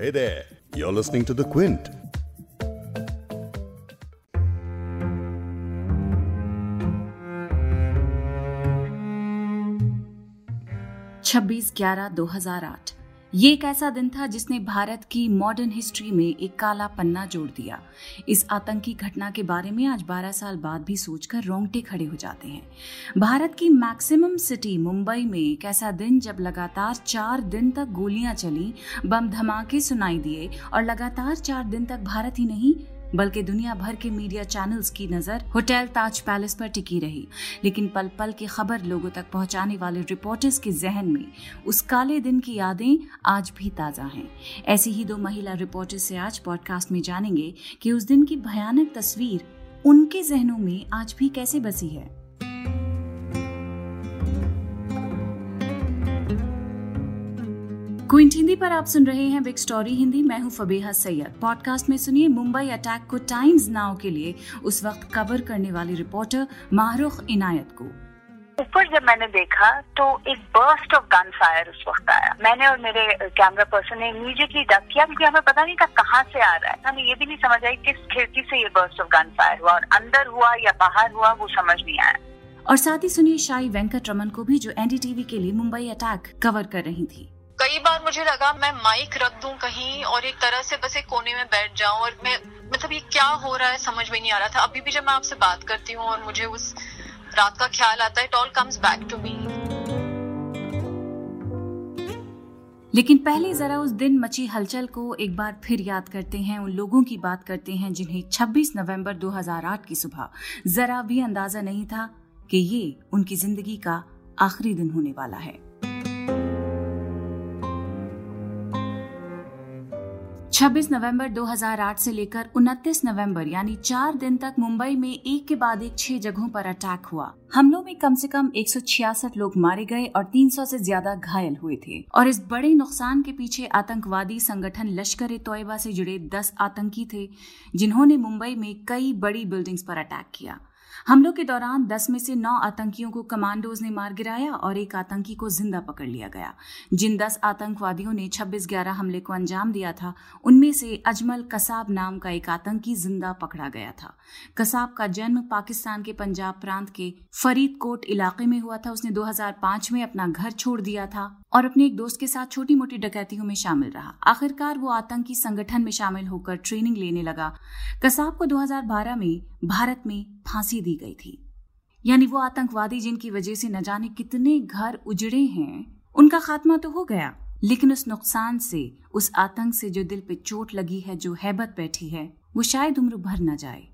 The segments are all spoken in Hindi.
Hey there, you're listening to The Quint. छब्बीस ग्यारह दो हजार आठ ये एक ऐसा दिन था जिसने भारत की मॉडर्न हिस्ट्री में एक काला पन्ना जोड़ दिया। इस आतंकी घटना के बारे में आज 12 साल बाद भी सोचकर रोंगटे खड़े हो जाते हैं। भारत की मैक्सिमम सिटी मुंबई में एक ऐसा दिन जब लगातार चार दिन तक गोलियाँ चली, बम धमाके सुनाई दिए और लगातार चार दिन तक भारत ही नहीं बल्कि दुनिया भर के मीडिया चैनल्स की नज़र होटल ताज पैलेस पर टिकी रही। लेकिन पल पल की खबर लोगों तक पहुँचाने वाले रिपोर्टर्स के जहन में उस काले दिन की यादें आज भी ताज़ा हैं। ऐसी ही दो महिला रिपोर्टर्स से आज पॉडकास्ट में जानेंगे कि उस दिन की भयानक तस्वीर उनके जहनों में आज भी कैसे बसी है। क्विंट हिंदी पर आप सुन रहे हैं बिग स्टोरी हिंदी। मैं हूँ फबीहा सैयद। पॉडकास्ट में सुनिए मुंबई अटैक को टाइम्स नाउ के लिए उस वक्त कवर करने वाली रिपोर्टर माहरुख इनायत को। ऊपर जब मैंने देखा तो एक बर्स्ट ऑफ़ गन फायर उस वक्त आया। मैंने और मेरे कैमरा पर्सन ने इमीडिएटली डक किया क्योंकि हमें पता नहीं था कहाँ से आ रहा है। हमें ये भी नहीं समझ आई किस खिड़की से ये बर्स्ट ऑफ़ गन फायर हुआ और अंदर हुआ या बाहर हुआ वो समझ नहीं आया। और साथ ही सुनिए शाही वेंकट रमन को भी जो एनडीटीवी के लिए मुंबई अटैक कवर कर रही थी। कई बार मुझे लगा मैं माइक रख दूँ कहीं और एक तरह से बस एक कोने में बैठ जाऊँ और मैं मतलब ये क्या हो रहा है समझ में नहीं आ रहा था। अभी भी जब मैं आपसे बात करती हूँ और मुझे उस रात का ख्याल आता है it all comes back to me लेकिन पहले जरा उस दिन मची हलचल को एक बार फिर याद करते हैं, उन लोगों की बात करते हैं जिन्हें 26 नवंबर 2008 की सुबह जरा भी अंदाज़ा नहीं था कि ये उनकी ज़िंदगी का आखिरी दिन होने वाला है। 26 नवंबर 2008 से लेकर 29 नवंबर, यानी चार दिन तक मुंबई में एक के बाद एक छह जगहों पर अटैक हुआ। हमलों में कम से कम एक सौ छियासठ लोग मारे गए और 300 से ज़्यादा घायल हुए थे। और इस बड़े नुकसान के पीछे आतंकवादी संगठन लश्कर ए तोयबा से जुड़े 10 आतंकी थे, जिन्होंने मुंबई में कई बड़ी बिल्डिंग्स पर अटैक किया। हमलों के दौरान 10 में से 9 आतंकियों को कमांडोज ने मार गिराया और एक आतंकी को ज़िंदा पकड़ लिया गया। जिन 10 आतंकवादियों ने 26 ग्यारह हमले को अंजाम दिया था, उनमें से अजमल कसाब नाम का एक आतंकी ज़िंदा पकड़ा गया था। कसाब का जन्म पाकिस्तान के पंजाब प्रांत के फरीदकोट इलाके में हुआ था। उसने 2005 में अपना घर छोड़ दिया था और अपने एक दोस्त के साथ छोटी मोटी डकैतियों में शामिल रहा। आखिरकार वो आतंकी संगठन में शामिल होकर ट्रेनिंग लेने लगा। कसाब को 2012 में भारत में फांसी दी गई थी। यानी वो आतंकवादी जिनकी वजह से न जाने कितने घर उजड़े हैं, उनका खात्मा तो हो गया, लेकिन उस नुकसान से, उस आतंक से जो दिल पे चोट लगी है, जो हैबत बैठी है, वो शायद उम्र भर न जाए।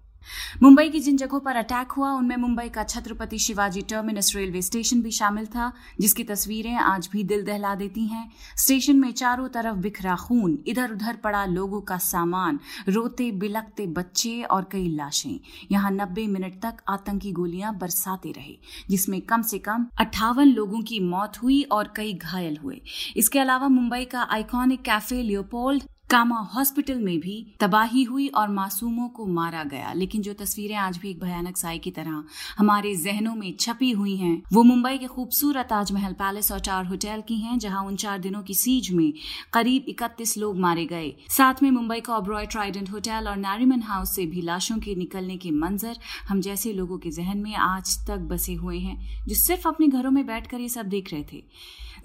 मुंबई की जिन जगहों पर अटैक हुआ, उनमें मुंबई का Chhatrapati Shivaji Terminus railway station भी शामिल था, जिसकी तस्वीरें आज भी दिल दहला देती हैं। स्टेशन में चारों तरफ़ बिखरा खून इधर उधर पड़ा लोगों का सामान, रोते बिलकते बच्चे और कई लाशें। यहाँ नब्बे मिनट तक आतंकी गोलियाँ बरसाते रहे, जिसमें कम से कम अट्ठावन लोगों की मौत हुई और कई घायल हुए। इसके अलावा मुंबई का iconic cafe Leopold Cama hospital में भी तबाही हुई और मासूमों को मारा गया। लेकिन जो तस्वीरें आज भी एक भयानक साई की तरह हमारे जहनों में छपी हुई हैं, वो मुंबई के खूबसूरत ताजमहल पैलेस और चार होटल की हैं, जहाँ उन चार दिनों की सीज में करीब इकतीस लोग मारे गए। साथ में मुंबई का ऑब्रॉय ट्राइडेंट होटल और नारिमन हाउस से भी लाशों के निकलने के मंजर हम जैसे लोगों के जहन में आज तक बसे हुए हैं, जो सिर्फ़ अपने घरों में बैठकर ये सब देख रहे थे।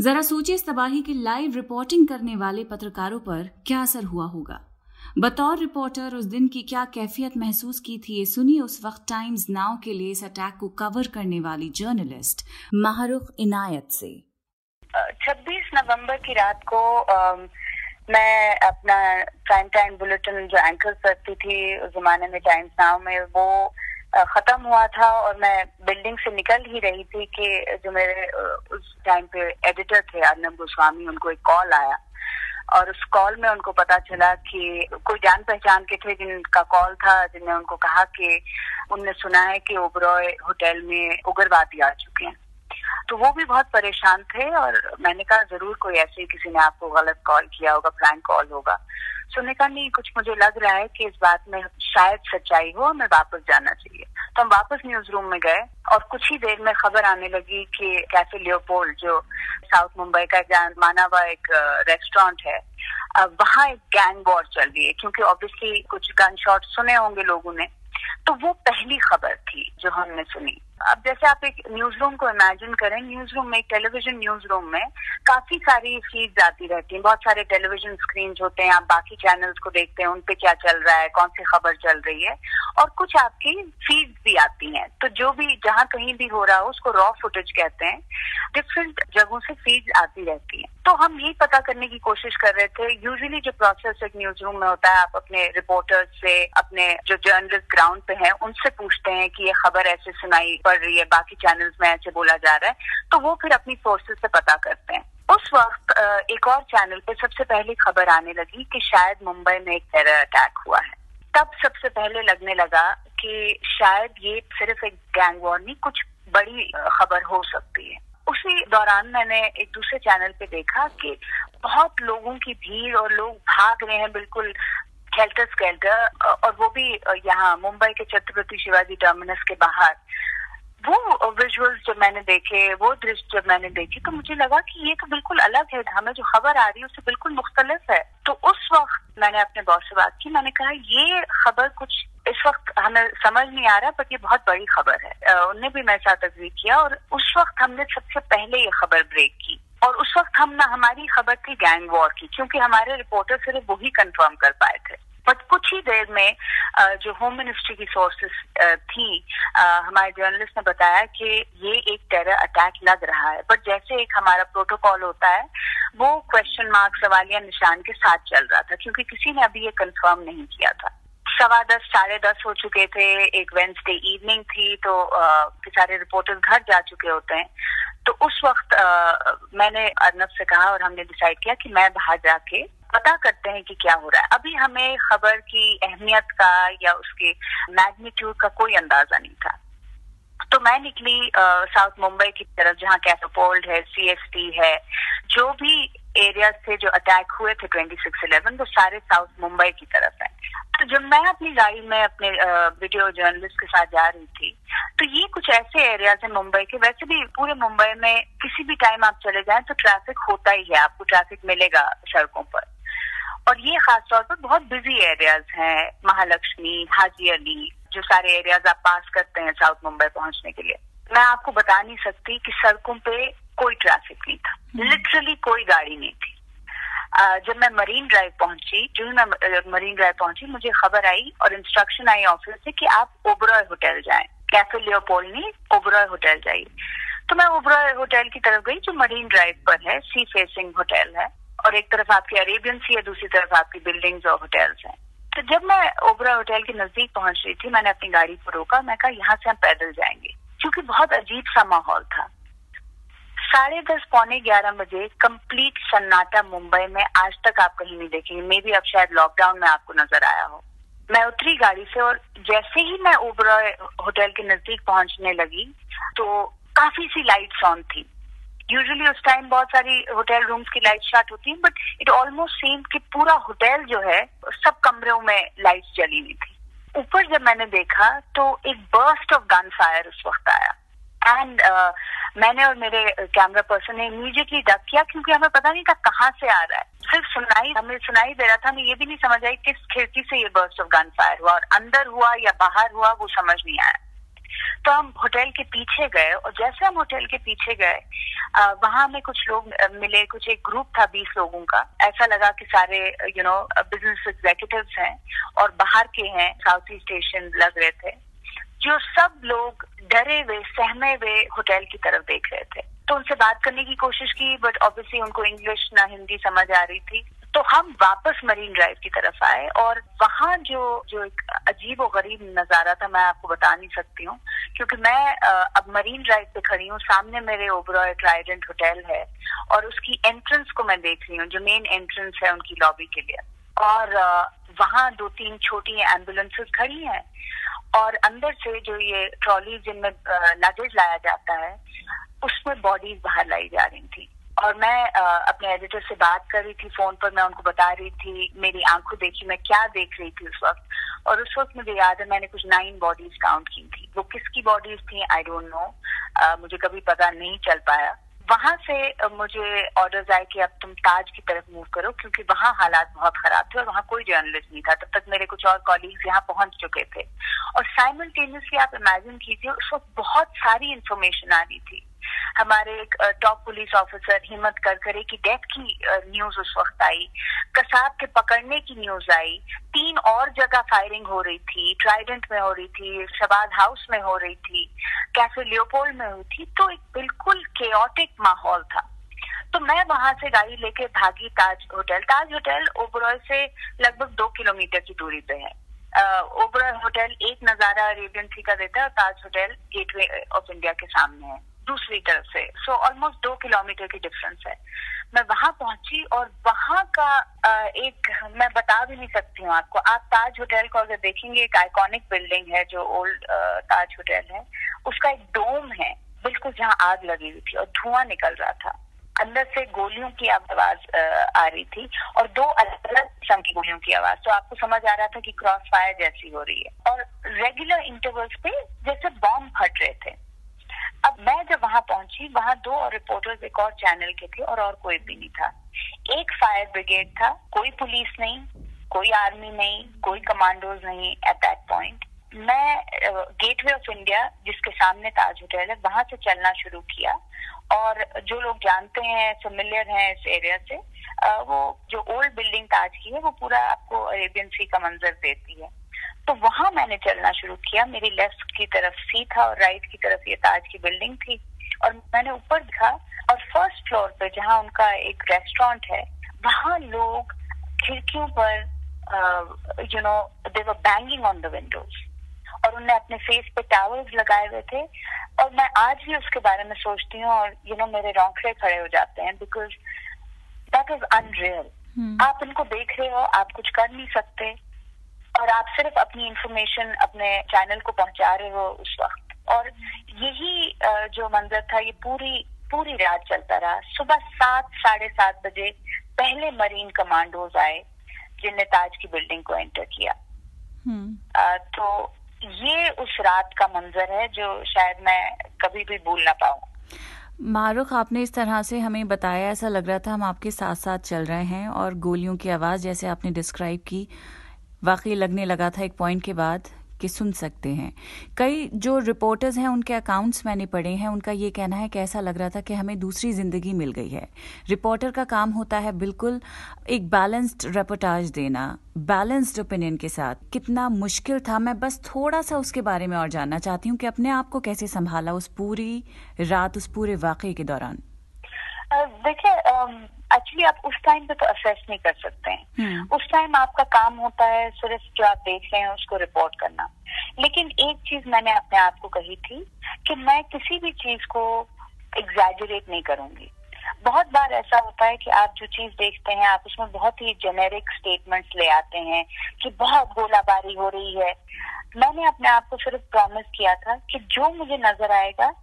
जरा सोचिए इस तबाही की लाइव रिपोर्टिंग करने वाले पत्रकारों पर क्या असर हुआ होगा। बतौर रिपोर्टर उस दिन की क्या कैफियत महसूस की थी ये सुनिए उस वक्त टाइम्स नाउ के लिए इस अटैक को कवर करने वाली जर्नलिस्ट माहरुख इनायत से। 26 नवंबर की रात को आ, मैं अपना प्राइम टाइम बुलेटिन जो एंकर करती थी उस जमाने में टाइम्स नाउ में वो खत्म हुआ था और मैं बिल्डिंग से निकल ही रही थी कि जो मेरे उस टाइम पे एडिटर थे, अर्नब गोस्वामी, उनको एक कॉल आया। और उस कॉल में उनको पता चला कि कोई जान पहचान के थे जिनका कॉल था, जिनने उनको कहा कि उनने सुना है कि ओबरॉय होटल में उग्रवादी आ चुके हैं। तो वो भी बहुत परेशान थे और मैंने कहा, ज़रूर कोई ऐसे किसी ने आपको गलत कॉल किया होगा प्रैंक कॉल होगा। सुनने का नहीं, कुछ मुझे लग रहा है कि इस बात में शायद सच्चाई हो, हमें वापस जाना चाहिए। तो हम वापस न्यूज़ रूम में गए और कुछ ही देर में खबर आने लगी कि कैफ़े लियोपोल्ड जो साउथ मुंबई का जान माना हुआ एक रेस्टोरेंट है वहाँ एक गैंग वॉर चल रही है, क्योंकि ऑब्वियसली कुछ गन शॉट सुने होंगे लोगों ने। तो वो पहली खबर थी जो हमने सुनी। अब जैसे आप एक न्यूज़ रूम को इमेजिन करें न्यूज़ रूम में एक टेलीविज़न न्यूज़ रूम में काफ़ी सारी फीड्स आती रहती हैं। बहुत सारे टेलीविज़न स्क्रीन होते हैं, आप बाकी चैनल्स को देखते हैं, उन पे क्या चल रहा है, कौन सी खबर चल रही है और कुछ आपकी फीड्स भी आती हैं। तो जो भी, जहाँ कहीं भी हो रहा हो, उसको रॉ फुटेज कहते हैं। डिफरेंट जगहों से फीड्स आती रहती हैं। तो हम यही पता करने की कोशिश कर रहे थे। यूजुअली जो प्रोसेस एक न्यूज़ रूम में होता है, आप अपने रिपोर्टर्स से, अपने जो जर्नलिस्ट ग्राउंड पे हैं, उनसे पूछते हैं कि ये खबर ऐसे सुनाई पड़ रही है, बाकी चैनल्स में ऐसे बोला जा रहा है। तो वो फिर अपनी सोर्सेज से पता करते हैं। उस वक्त एक और चैनल पे सबसे पहली खबर आने लगी कि शायद मुंबई में एक टेरर अटैक हुआ है। तब सबसे पहले लगने लगा कि शायद ये सिर्फ़ एक गैंग वॉर नहीं कुछ बड़ी खबर हो सकती है। उसी दौरान मैंने एक दूसरे चैनल पे देखा कि बहुत लोगों की भीड़ और लोग भाग रहे हैं बिल्कुल हेल्टर स्केल्टर और वो भी यहाँ मुंबई के छत्रपति शिवाजी टर्मिनस के बाहर। वो विजुअल्स जब मैंने देखे, वो दृश्य जब मैंने देखे तो मुझे लगा कि ये तो बिल्कुल अलग है। हमें जो खबर आ रही है, उससे बिल्कुल मुख्तलिफ़ है। तो उस वक्त मैंने अपने बॉस से बात की, मैंने कहा, ये खबर कुछ इस वक्त हमें समझ नहीं आ रहा बट ये बहुत बड़ी खबर है। उनने भी साथ अग्री किया और उस वक्त हमने सबसे पहले ये खबर ब्रेक की। और उस वक्त हम ना, हमारी खबर थी गैंग वॉर की, क्योंकि हमारे रिपोर्टर सिर्फ़ वही कंफर्म कर पाए थे। बट कुछ ही देर में जो होम मिनिस्ट्री की सोर्सेस थी हमारे जर्नलिस्ट ने बताया कि ये एक टेरर अटैक लग रहा है। बट जैसे एक हमारा प्रोटोकॉल होता है, वो क्वेश्चन मार्क सवालिया निशान के साथ चल रहा था, क्योंकि किसी ने अभी ये कंफर्म नहीं किया था। सवा दस साढ़े दस हो चुके थे एक वेंसडे इवनिंग थी तो आ, सारे रिपोर्टर्स घर जा चुके होते हैं। तो उस वक्त आ, मैंने अर्नब से कहा और हमने डिसाइड किया कि मैं बाहर जाके पता करते हैं कि क्या हो रहा है। अभी हमें खबर की अहमियत का या उसके मैग्नीट्यूड का कोई अंदाज़ा नहीं था। तो मैं निकली साउथ मुंबई की तरफ़, जहाँ कैफोपोल्ड है सीएसटी है, जो भी एरियाज़ थे जो अटैक हुए थे ट्वेंटी सिक्स इलेवन वो सारे साउथ मुंबई की तरफ़ है। तो जब मैं अपनी गाड़ी में, अपने वीडियो जर्नलिस्ट के साथ जा रही थी तो ये कुछ ऐसे एरियाज़ हैं मुंबई के। वैसे भी पूरे मुंबई में किसी भी टाइम आप चले जाएँ तो ट्रैफ़िक होता ही है, आपको ट्रैफ़िक मिलेगा सड़कों पर। और ये खासतौर पर बहुत बिज़ी एरियाज़ हैं, महालक्ष्मी, हाजी अली जो सारे एरियाज़ आप पास करते हैं साउथ मुंबई पहुँचने के लिए। मैं आपको बता नहीं सकती कि सड़कों पे कोई ट्रैफ़िक नहीं था। Literally hmm. कोई गाड़ी नहीं थी। जब मैं मरीन ड्राइव पहुँची जो मैं मरीन ड्राइव पहुँची मुझे खबर आई और इंस्ट्रक्शन आई ऑफ़िस से कि आप ओबरॉय होटल जाएँ। कैफ़े लियोपोल नहीं ओबरॉय होटल जाइए। तो मैं ओबरॉय होटल की तरफ़ गई जो मरीन ड्राइव पर है सी फेसिंग होटल है। और एक तरफ़ आपकी अरेबियन सी है दूसरी तरफ़ आपकी बिल्डिंग्स और होटल्स हैं। तो जब मैं ओबरा होटल के नज़दीक पहुँच रही थी, मैंने अपनी गाड़ी को रोका। मैं कहा, यहाँ से हम पैदल जाएँगे। क्योंकि बहुत अजीब सा माहौल था। साढ़े दस, पौने ग्यारह बजे कंप्लीट सन्नाटा मुंबई में आज तक आप कहीं नहीं देखेंगे। मे भी अब शायद लॉकडाउन में आपको नज़र आया हो। मैं उतरी गाड़ी से और जैसे ही मैं ओबरा होटल के नज़दीक पहुँचने लगी तो काफ़ी सी लाइट्स ऑन थी। यूजुअली उस टाइम बहुत सारी होटल रूम्स की लाइट शार्ट होती है बट इट ऑलमोस्ट सेम कि पूरा होटल जो है सब कमरों में लाइट जली हुई थी। ऊपर जब मैंने देखा तो एक बर्स्ट ऑफ़ गन फायर उस वक्त आया। एंड uh, मैंने और मेरे कैमरा पर्सन ने इमीडिएटली डक किया क्योंकि हमें पता नहीं था कहाँ से आ रहा है। सिर्फ़ सुनाई हमें सुनाई दे रहा था हमें ये भी नहीं समझ आई किस खिड़की से ये बर्स्ट ऑफ़ गन फायर हुआ और अंदर हुआ या बाहर हुआ वो समझ नहीं आया। तो हम होटल के पीछे गए और जैसे हम होटल के पीछे गए वहाँ में कुछ लोग मिले, कुछ एक ग्रुप था बीस लोगों का। ऐसा लगा कि सारे यू नो बिज़नेस एग्जीक्यूटिव हैं और बाहर के हैं साउथ ईस्ट एशियन लग रहे थे, जो सब लोग डरे हुए, सहमे हुए होटल की तरफ़ देख रहे थे। तो उनसे बात करने की कोशिश की बट ऑब्वियसली उनको इंग्लिश ना, हिंदी समझ आ रही थी। तो हम वापस मरीन ड्राइव की तरफ़ आए और वहाँ जो जो एक अजीब और गरीब नज़ारा था, मैं आपको बता नहीं सकती हूँ, क्योंकि मैं अब मरीन ड्राइव पे खड़ी हूँ, सामने मेरे ओबरॉय ट्राइडेंट होटल है और उसकी एंट्रेंस को मैं देख रही हूँ, जो मेन एंट्रेंस है उनकी लॉबी के लिए। और वहाँ दो तीन छोटी एम्बुलेंसेस खड़ी हैं और अंदर से जो ये ट्रॉली जिनमें लगेज लाया जाता है, उसमें बॉडीज बाहर लाई जा रही थी। और मैं अपने एडिटर से बात कर रही थी फ़ोन पर मैं उनको बता रही थी, मेरी आँखों देखी, मैं क्या देख रही थी उस वक्त? और उस वक्त मुझे याद है, मैंने कुछ नाइन बॉडीज काउंट की थी। वो किसकी बॉडीज थी? आई डोंट नो मुझे कभी पता नहीं चल पाया। वहाँ से मुझे ऑर्डर्स आए कि अब तुम ताज की तरफ़ मूव करो, क्योंकि वहाँ हालात बहुत खराब थे और वहाँ कोई जर्नलिस्ट नहीं था, तब तक मेरे कुछ और कॉलीग्स यहाँ पहुँच चुके थे। और साइमल्टेनियसली आप इमेजिन कीजिए, उस वक्त बहुत सारी इन्फॉर्मेशन आ रही थी। हमारे एक टॉप पुलिस ऑफिसर हिम्मत करकरे की डेथ की न्यूज़ उस वक्त आई। कसाब के पकड़ने की न्यूज़ आई। तीन और जगह फायरिंग हो रही थी। ट्राइडेंट में हो रही थी शबाद हाउस में हो रही थी कैफ़े लियोपोल्ड में हुई थी। तो एक बिल्कुल केओटिक माहौल था। तो मैं वहाँ से गाड़ी लेके भागी ताज होटल। ताज होटल ओबरॉय से लगभग दो किलोमीटर की दूरी पे है। ओबरॉय होटल एक नज़ारा अरेबियन सी का देता है और Taj hotel Gateway of India के सामने है। दूसरी तरफ़ से। सो ऑलमोस्ट दो किलोमीटर की डिफरेंस है। मैं वहाँ पहुँची और वहाँ का एक, मैं बता भी नहीं सकती हूँ आपको। आप ताज होटल को अगर देखेंगे, एक आइकॉनिक बिल्डिंग है जो ओल्ड ताज होटल है। उसका एक डोम है। बिल्कुल जहाँ आग लगी हुई थी और धुआँ निकल रहा था। अंदर से गोलियों की आवाज़ आ रही थी और दो अलग अलग किस्म की गोलियों की आवाज़। तो आपको समझ आ रहा था कि क्रॉस फायर जैसी हो रही है। और रेगुलर इंटरवल्स पे जैसे बॉम्ब फट रहे थे। अब मैं जब वहाँ पहुँची, वहाँ दो और रिपोर्टर्स एक और चैनल के थे और और कोई भी नहीं था। एक फायर ब्रिगेड था, कोई पुलिस नहीं, कोई आर्मी नहीं, कोई कमांडोज नहीं एट दैट पॉइंट मैं गेटवे ऑफ़ इंडिया जिसके सामने ताज होटल है, वहाँ से चलना शुरू किया और जो लोग जानते हैं फेमिलियर हैं इस एरिया से वो जो ओल्ड बिल्डिंग ताज की है, वो पूरा आपको अरेबियन सी का मंजर देती है। तो वहाँ मैंने चलना शुरू किया। मेरी लेफ़्ट की तरफ़ सी था और राइट की तरफ़ ये ताज की बिल्डिंग थी। और मैंने ऊपर देखा और फ़र्स्ट फ्लोर पे जहाँ उनका एक रेस्टोरेंट है वहाँ लोग खिड़कियों पर you know they were banging on the windows और उनने अपने फेस पे टावर्स लगाए हुए थे। और मैं आज भी उसके बारे में सोचती हूँ और यू you नो know, मेरे रौंखड़े खड़े हो जाते हैं बिकॉज़ दैट इज़ अनरियल आप इनको देख रहे हो आप कुछ कर नहीं सकते। और आप सिर्फ़ अपनी इंफॉर्मेशन अपने चैनल को पहुँचा रहे हो उस वक्त। और यही जो मंजर था ये पूरी पूरी रात चलता रहा। सुबह सात साढ़े सात बजे पहले मरीन कमांडोज आए जिनने ताज की बिल्डिंग को एंटर किया। हम्म। तो ये उस रात का मंजर है जो शायद मैं कभी भी भूल ना पाऊँ। मारुख आपने इस तरह से हमें बताया ऐसा लग रहा था हम आपके साथ साथ चल रहे हैं और गोलियों की आवाज़ जैसे आपने डिस्क्राइब की। वाकई लगने लगा था एक पॉइंट के बाद कि सुन सकते हैं। कई जो रिपोर्टर्स हैं, उनके अकाउंट्स मैंने पढ़े हैं, उनका ये कहना है कि ऐसा लग रहा था कि हमें दूसरी ज़िंदगी मिल गई है। रिपोर्टर का काम होता है बिल्कुल एक बैलेंस्ड रिपोर्टाज देना बैलेंस्ड ओपिनियन के साथ। कितना मुश्किल था। मैं बस थोड़ा सा उसके बारे में और जानना चाहती हूँ कि अपने आप को कैसे संभाला उस पूरी रात, उस पूरे वाकई के दौरान। देखिए एक्चुअली आप उस टाइम पे तो असेस नहीं कर सकते हैं। हम्म। उस टाइम आपका काम होता है सिर्फ़ जो आप देख रहे हैं उसको रिपोर्ट करना। लेकिन एक चीज़ मैंने अपने आप को कही थी कि मैं किसी भी चीज़ को एग्जैजरेट नहीं करूँगी। बहुत बार ऐसा होता है कि आप जो चीज़ देखते हैं आप उसमें बहुत ही जेनेरिक स्टेटमेंट्स ले आते हैं कि बहुत गोलाबारी हो रही है। मैंने अपने आप को सिर्फ़ प्रॉमिस किया था कि जो मुझे नज़र आएगा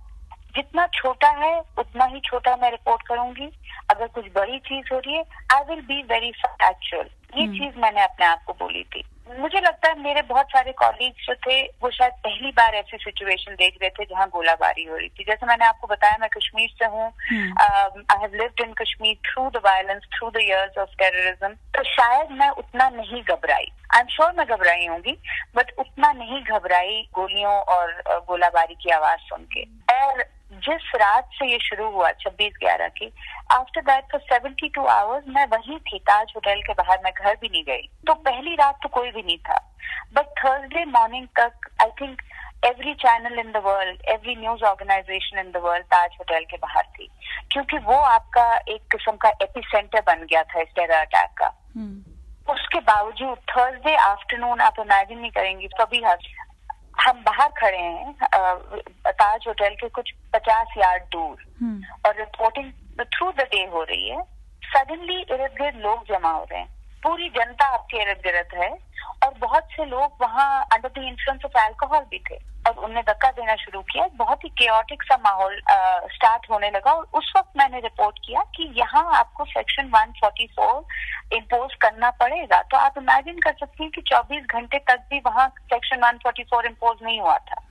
जितना छोटा है उतना ही छोटा मैं रिपोर्ट करूँगी। अगर कुछ बड़ी चीज़ हो रही है I will be very factual ये हम्म। चीज़ मैंने अपने आप को बोली थी। मुझे लगता है मेरे बहुत सारे कॉलीग्स जो थे वो शायद पहली बार ऐसी सिचुएशन देख रहे थे जहाँ गोलाबारी हो रही थी। जैसे मैंने आपको बताया मैं कश्मीर से हूँ। I have lived in Kashmir through the violence through the years of terrorism तो शायद मैं उतना नहीं घबराई। आई एम श्योर मैं घबराई होंगी बट उतना नहीं घबराई गोलियों और गोलाबारी की आवाज़ सुन के। और जिस रात से ये शुरू हुआ छब्बीस ग्यारह की after that for seventy two hours मैं वही थी ताज होटल के बाहर मैं घर भी नहीं गई। तो पहली रात तो कोई भी नहीं था। बट थर्सडे मॉर्निंग तक I think every channel in the world every news organisation in the world Taj hotel के बाहर थी। क्योंकि वो आपका एक किस्म का एपी सेंटर बन गया था इस टेरर अटैक का। हम्म। उसके बावजूद थर्सडे आफ्टरनून आप इमेजिन नहीं करेंगे कभी हम बाहर खड़े हैं ताज होटल के कुछ पचास यार्ड दूर। हम्म। और रिपोर्टिंग थ्रू द डे हो रही है। सडनली इर्द गिर्द लोग जमा हो रहे हैं। पूरी जनता आपके इर्द गिर्द है और बहुत से लोग वहाँ under the influence of alcohol भी थे। और उनने धक्का देना शुरू किया। बहुत ही केओटिक सा माहौल स्टार्ट होने लगा और उस वक्त मैंने रिपोर्ट किया कि यहाँ आपको सेक्शन 144 इम्पोज करना पड़ेगा। तो आप इमेजिन कर सकती हैं कि 24 घंटे तक भी वहाँ सेक्शन 144 इम्पोज नहीं हुआ था।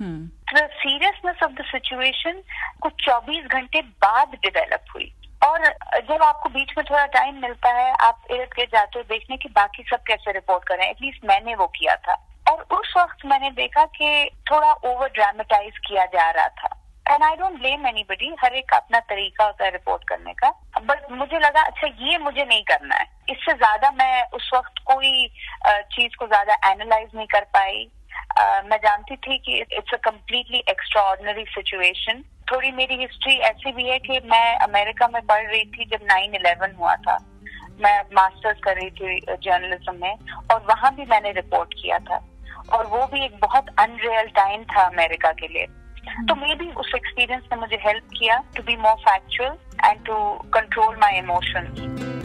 The seriousness of the situation कुछ 24 घंटे बाद डेवलप हुई। और जब आपको बीच में थोड़ा टाइम मिलता है, आप इर्द गिर्द जाते हो देखने की बाकी सब कैसे रिपोर्ट करें एटलीस्ट मैंने वो किया था। और उस वक्त मैंने देखा कि थोड़ा ओवर ड्रामेटाइज किया जा रहा था। And I don't blame anybody हर एक का अपना तरीका होता है रिपोर्ट करने का। बट मुझे लगा अच्छा ये मुझे नहीं करना है। इससे ज़्यादा मैं उस वक्त कोई चीज़ को ज़्यादा एनालाइज नहीं कर पाई। Uh, मैं जानती थी कि it's a completely extraordinary situation थोड़ी मेरी हिस्ट्री ऐसी भी है कि मैं अमेरिका में पढ़ रही थी जब नाइन इलेवन हुआ था। मैं मास्टर्स कर रही थी जर्नलिज्म में और वहाँ भी मैंने रिपोर्ट किया था। और वो भी एक बहुत अनरियल टाइम था अमेरिका के लिए। तो मे बी उस एक्सपीरियंस ने मुझे हेल्प किया to be more factual and to control my emotions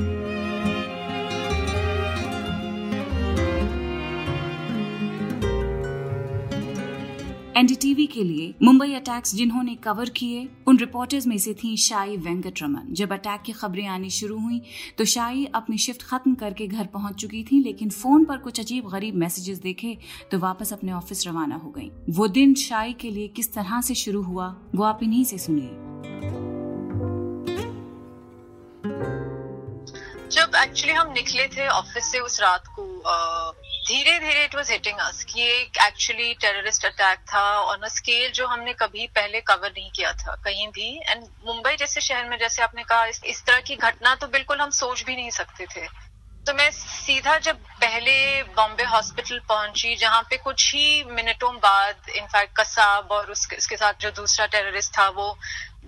NDTV के लिए मुंबई अटैक्स जिन्होंने कवर किए, उन रिपोर्टर्स में से थी शाई वेंकटरमन। जब अटैक की खबरें आनी शुरू हुई तो शाई अपनी शिफ्ट खत्म करके घर पहुँच चुकी थी, लेकिन फ़ोन पर कुछ अजीब गरीब मैसेजेस देखे तो वापस अपने ऑफ़िस रवाना हो गई। वो दिन शाई के लिए किस तरह से शुरू हुआ, वो आप इन्हीं से सुनिए। जब एक्चुअली हम निकले थे ऑफ़िस से उस रात को धीरे धीरे इट वॉज़ हिटिंग अस कि ये एक्चुअली टेररिस्ट अटैक था ऑन अ स्केल जो हमने कभी पहले कवर नहीं किया था कहीं भी। एंड मुंबई जैसे शहर में जैसे आपने कहा इस, इस तरह की घटना तो बिल्कुल हम सोच भी नहीं सकते थे। तो मैं सीधा जब पहले बॉम्बे हॉस्पिटल पहुँची जहाँ पे कुछ ही मिनटों बाद इनफैक्ट कसाब और उसके, उसके साथ जो दूसरा टेररिस्ट था वो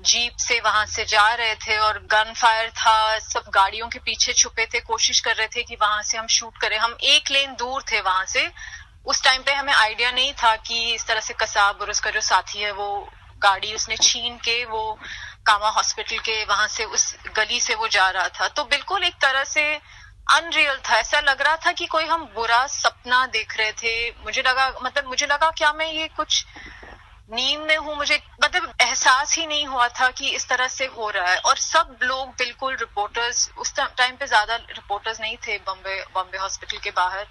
जीप से वहाँ से जा रहे थे और गन फायर था सब गाड़ियों के पीछे छुपे थे कोशिश कर रहे थे कि वहाँ से हम शूट करें। हम एक लेन दूर थे वहाँ से। उस टाइम पे हमें आइडिया नहीं था कि इस तरह से कसाब और उसका जो साथी है वो गाड़ी उसने छीन के वो कामा हॉस्पिटल के वहाँ से उस गली से वो जा रहा था। तो बिल्कुल एक तरह से अनरियल था। ऐसा लग रहा था कि कोई हम बुरा सपना देख रहे थे। मुझे लगा मतलब मुझे लगा, क्या मैं ये कुछ नींद में हूँ? मुझे मतलब एहसास ही नहीं हुआ था कि इस तरह से हो रहा है। और सब लोग बिल्कुल रिपोर्टर्स उस टाइम पे ज़्यादा रिपोर्टर्स नहीं थे बॉम्बे बॉम्बे हॉस्पिटल के बाहर।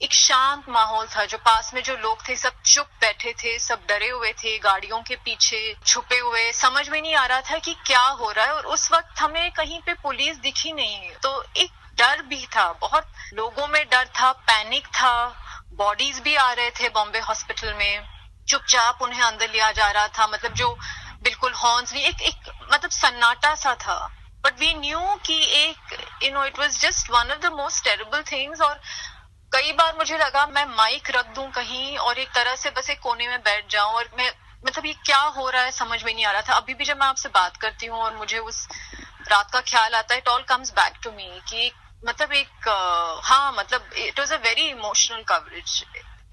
एक शांत माहौल था जो पास में जो लोग थे, सब चुप बैठे थे, सब डरे हुए थे, गाड़ियों के पीछे छुपे हुए। समझ में नहीं आ रहा था कि क्या हो रहा है। और उस वक्त हमें कहीं पे पुलिस दिखी नहीं। तो एक डर भी था, बहुत लोगों में डर था, पैनिक था। बॉडीज भी आ रहे थे बॉम्बे हॉस्पिटल में। चुपचाप उन्हें अंदर लिया जा रहा था मतलब जो बिल्कुल हॉर्न्स नहीं, एक एक मतलब सन्नाटा सा था। बट वी न्यू कि एक you know it was just one of the most terrible things और कई बार मुझे लगा, मैं माइक रख दूँ कहीं और एक तरह से बस एक कोने में बैठ जाऊँ और मैं मतलब ये क्या हो रहा है समझ में नहीं आ रहा था। अभी भी जब मैं आपसे बात करती हूँ और मुझे उस रात का ख्याल आता है it all comes back to me कि मतलब एक हाँ मतलब it was a very emotional coverage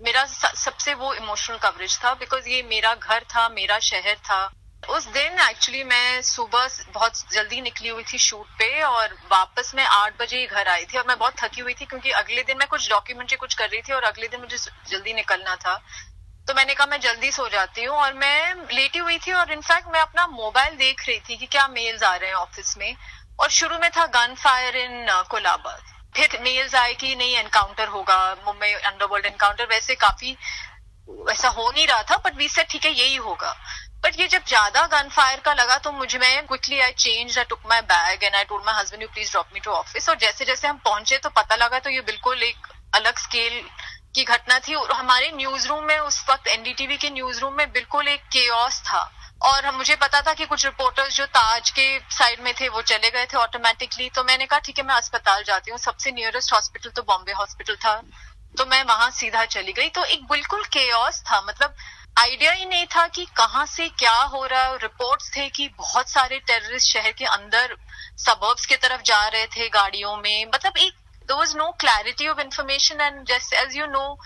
मेरा सबसे वो इमोशनल कवरेज था बिकॉज़ ये मेरा घर था, मेरा शहर था। उस दिन एक्चुअली मैं सुबह बहुत जल्दी निकली हुई थी शूट पे और वापस मैं आठ बजे ही घर आई थी और मैं बहुत थकी हुई थी क्योंकि अगले दिन मैं कुछ डॉक्यूमेंट्री कुछ कर रही थी और अगले दिन मुझे जल्दी निकलना था। तो मैंने कहा, मैं जल्दी सो जाती हूँ। और मैं लेटी हुई थी और इनफैक्ट मैं अपना मोबाइल देख रही थी कि क्या मेल्स आ रहे हैं ऑफ़िस में। और शुरू में था गन फायर इन कोलाबाद फिर मेल्स आए कि नहीं एनकाउंटर होगा, मुंबई अंडरवर्ल्ड एनकाउंटर वैसे काफ़ी वैसा हो नहीं रहा था बट वी सेट ठीक है, यही होगा। बट ये जब ज़्यादा गन फायर का लगा तो मुझे, मैं quickly I change I took my bag and I told my husband you please drop me to office और जैसे जैसे हम पहुँचे तो पता लगा तो ये बिल्कुल एक अलग स्केल की घटना थी और हमारे न्यूज़ रूम में, उस वक्त एनडीटीवी के न्यूज़ रूम में बिल्कुल एक केओस था। और मुझे पता था कि कुछ रिपोर्टर्स जो ताज के साइड में थे, वो चले गए थे ऑटोमेटिकली तो मैंने कहा, ठीक है, मैं अस्पताल जाती हूँ। सबसे नियरेस्ट हॉस्पिटल तो बॉम्बे हॉस्पिटल था। तो मैं वहाँ सीधा चली गई। तो एक बिल्कुल केओस था। मतलब आइडिया ही नहीं था कि कहाँ से क्या हो रहा है। रिपोर्ट्स थे कि बहुत सारे टेररिस्ट शहर के अंदर सबर्ब्स की तरफ़ जा रहे थे गाड़ियों में। मतलब एक there was no clarity of information and just as you know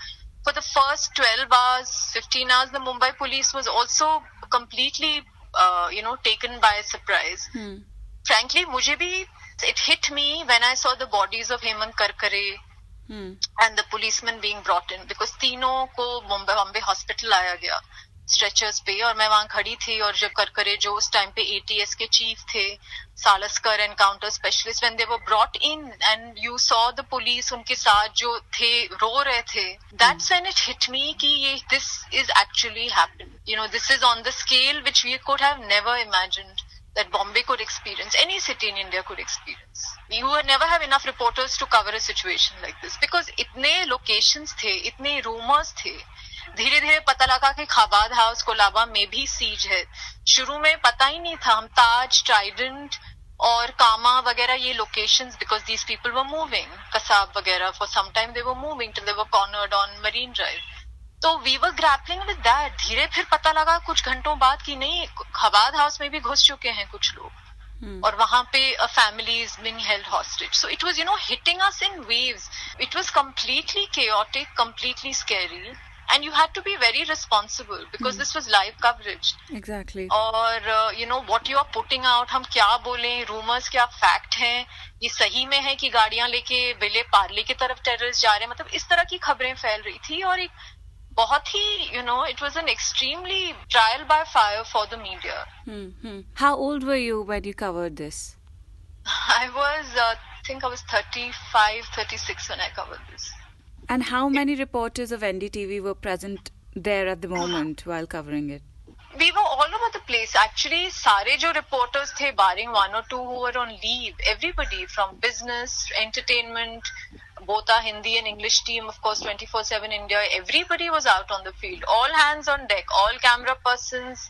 for the first 12 hours 15 hours the mumbai police was also completely uh, you know taken by surprise hmm. frankly mujhe bhi it hit me when i saw the bodies of hemant karkare hmm. and the policemen being brought in because तीनों को मुंबई बॉम्बे हॉस्पिटल आया गया स्ट्रेचर्स पे और मैं वहाँ खड़ी थी और जब कर करे जो उस टाइम पे एटीएस के चीफ थे Salaskar encounter specialist when they were brought in and you saw the police उनके साथ जो थे रो रहे थे that's when it hit me कि ये this is actually happened you know, this is on the scale which we could have never imagined that Bombay could experience, any city in India could experience. You would never have enough reporters to cover a situation like this because itne locations the, itne rumors the. धीरे धीरे पता लगा कि खाबाद हाउस कोलाबा में भी सीज है शुरू में पता ही नहीं था हम ताज ट्राइडेंट और कामा वगैरह ये locations because these people were moving Kasab वगैरह for some time they were moving till they were cornered on Marine Drive तो we were grappling with that धीरे फिर पता लगा कुछ घंटों बाद कि नहीं खबाद हाउस में भी घुस चुके हैं कुछ लोग Hmm. और वहाँ पे family is being held hostage. So it was, you know, hitting us in waves. It was completely chaotic, completely scary. And you had to be very responsible because mm. this was live coverage. Exactly. और you know what you are putting out हम क्या बोले रूमर्स क्या फैक्ट हैं ये सही में है कि गाड़ियाँ लेके बेले पार्ले की तरफ़ टेररिस्ट जा रहे हैं? मतलब इस तरह की खबरें फैल रही थी और एक बहुत ही you know it was an extremely trial by fire for the media how old were you when you covered this I was, uh, I think I was 35, 36 when I covered this. And how many reporters of NDTV were present there at the moment while covering it? We were all over the place. Actually, sare jo reporters the, barring one or two who were on leave, everybody from business, entertainment, both our Hindi and English team, of course, 24-7 India, everybody was out on the field. All hands on deck, all camera persons,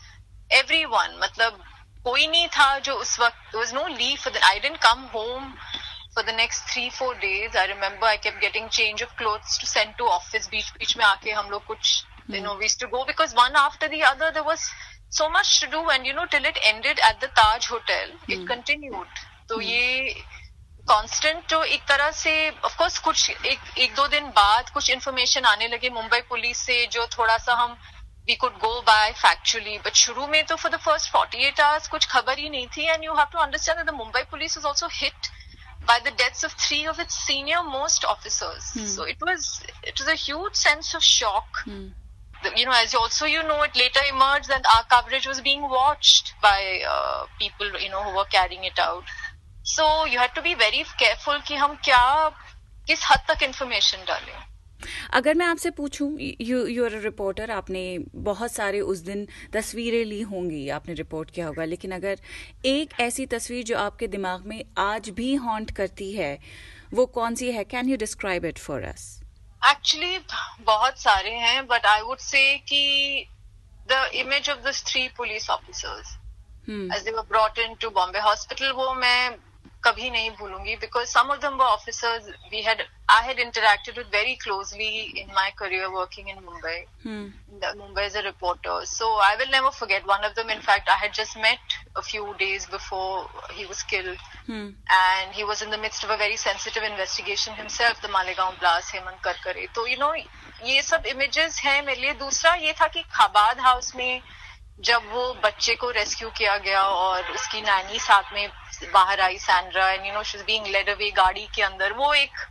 everyone. Matlab, koi nahi tha jo us waqt, there was no leave for the, I didn't come home for the next three four days i remember i kept getting change of clothes to send to office beach beach mein aake hum log kuch you know we used to go because one after the other there was so much to do and you know till it ended at the taj hotel it mm. continued तो mm. ये कांस्टेंट जो एक तरह से ऑफ़ कोर्स कुछ एक एक दो दिन बाद कुछ इन्फॉर्मेशन आने लगे मुंबई पुलिस से जो थोड़ा सा हम we could go by factually but शुरू में तो फॉर द फ़र्स्ट 48 आवर्स कुछ खबर ही नहीं थी and you have to understand the Mumbai police is also hit by the deaths of three of its senior most officers. Hmm. So it was it was a huge sense of shock. Hmm. You know, as also you know, it later emerged that our coverage was being watched by uh, people you know who were carrying it out. So you had to be very careful कि हम क्या किस हद तक information डालें. अगर मैं आपसे पूछूँ यू यू आर रिपोर्टर आपने बहुत सारे उस दिन तस्वीरें ली होंगी आपने रिपोर्ट किया होगा लेकिन अगर एक ऐसी तस्वीर जो आपके दिमाग में आज भी हॉन्ट करती है वो कौन सी है? Can you describe it for us actually बहुत सारे हैं बट आई वुड से कि the image of this three police officers as they were brought in to Bombay hospital वो मैं कभी नहीं भूलूँगी because some of them officers we had I had interacted with very closely in my career working in Mumbai Mumbai is a reporter so I will never forget one of them in fact I had just met a few days before he was killed. Hmm. and he was in the midst of a very sensitive investigation himself the Malegaon blast Hemant Karkare. तो यू नो ये सब इमेजेस हैं मेरे लिए. दूसरा ये था कि खाबाद हाउस में जब वो बच्चे को रेस्क्यू किया गया और उसकी नैनी साथ में बाहर आई Sandra and you know she is being led away गाड़ी के अंदर वो एक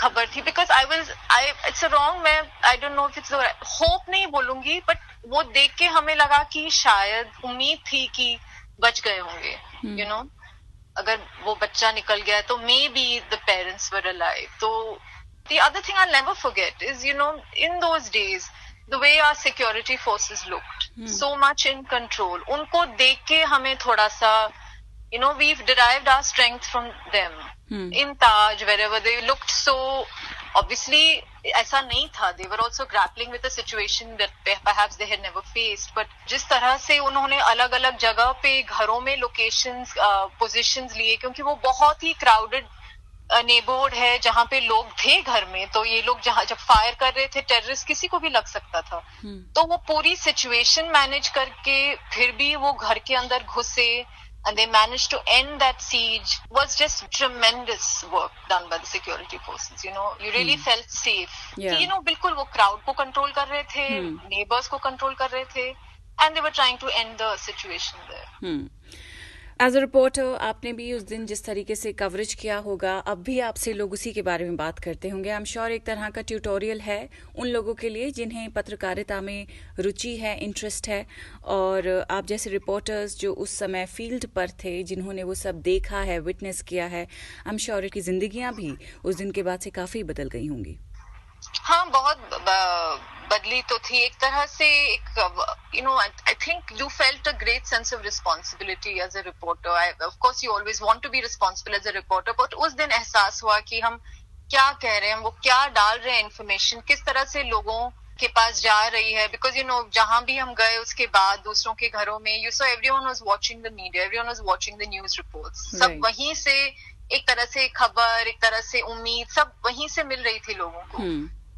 खबर थी because I was I it's wrong मैं I don't know if it's hope नहीं बोलूँगी बट वो देख के हमें लगा कि शायद उम्मीद थी कि बच गए होंगे यू hmm. नो अगर वो बच्चा निकल गया तो maybe the parents were alive तो the other thing I'll never forget is, you know, in those days, the way our security forces looked, hmm. so much in control. उनको देख के हमें थोड़ा सा you know, we've derived our strength from them. Hmm. In Taj, wherever they looked so, obviously, ऐसा नहीं था. They were also grappling with a situation that perhaps they had never faced. But जिस तरह से उन्होंने अलग अलग जगह पे घरों में locations, uh, positions लिए, क्योंकि वो बहुत ही crowded नेबरहुड है जहाँ पे लोग थे घर में तो ये लोग जहाँ जब फायर कर रहे थे टेररिस्ट किसी को भी लग सकता था तो वो पूरी सिचुएशन मैनेज करके फिर भी वो घर के अंदर घुसे and they managed to end that siege was just tremendous work done by the security forces you know you really hmm. felt safe yeah. you know बिल्कुल वो crowd को control कर रहे थे hmm. neighbors को control कर रहे थे and they were trying to end the situation there hmm. As a reporter आपने भी उस दिन जिस तरीके से कवरेज किया होगा, अब भी आपसे लोग उसी के बारे में बात करते होंगे। आई एम श्योर एक तरह का ट्यूटोरियल है उन लोगों के लिए जिन्हें पत्रकारिता में रुचि है इंटरेस्ट है। और आप जैसे रिपोर्टर्स जो उस समय फ़ील्ड पर थे, जिन्होंने वो सब देखा है विटनेस किया है आई एम श्योर की जिंदगियाँ भी उस दिन के बाद से काफ़ी बदल गई होंगी। हाँ बहुत बदली तो थी। एक तरह से एक you know I think you felt a great sense of responsibility as a reporter I of course you always want to be responsible as a reporter but उस दिन एहसास हुआ कि हम क्या कह रहे हैं वो क्या डाल रहे हैं इन्फॉर्मेशन किस तरह से लोगों के पास जा रही है। बिकॉज़ यू नो जहाँ भी हम गए उसके बाद दूसरों के घरों में you saw every one was watching the media every one was watching the news report सब वहीं से एक तरह से खबर एक तरह से उम्मीद सब वहीं से मिल रही थी लोगों को।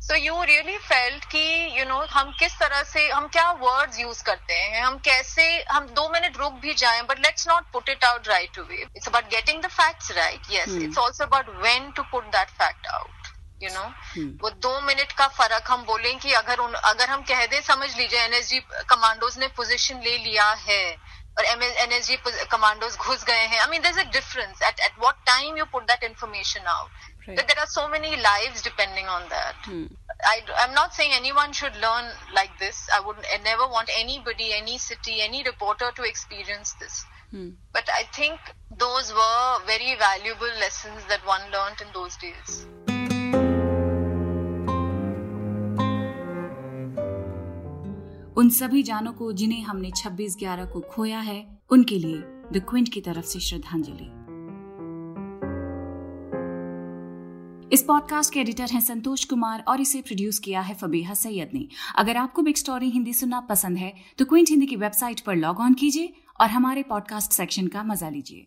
सो यू रियली फेल्ट कि यू you नो know, हम किस तरह से हम क्या वर्ड्स यूज़ करते हैं हम कैसे हम दो मिनट रुक भी जाए but let's not put it out right to away it's about getting the facts right yes it's also about when to put that fact out you know वो दो मिनट का फ़र्क हम बोलें कि अगर उन अगर हम कह दें समझ लीजिए एनएसजी कमांडोज ने पोजीशन ले लिया है or energy commandos ghus gaye hain. I mean, there's a difference at, at what time you put that information out. But there are so many lives depending on that. Hmm. I, am not saying anyone should learn like this. I would I never want anybody, any city, any reporter to experience this. Hmm. But I think those were very valuable lessons that one learned in those days. उन सभी जानों को जिन्हें हमने 26 ग्यारह को खोया है, उनके लिए द क्विंट की तरफ़ से श्रद्धांजलि। इस पॉडकास्ट के एडिटर हैं संतोष कुमार और इसे प्रोड्यूस किया है फबीहा सैयद ने। अगर आपको बिग स्टोरी हिंदी सुनना पसंद है तो क्विंट हिंदी की वेबसाइट पर लॉग ऑन कीजिए और हमारे पॉडकास्ट सेक्शन का मज़ा लीजिए।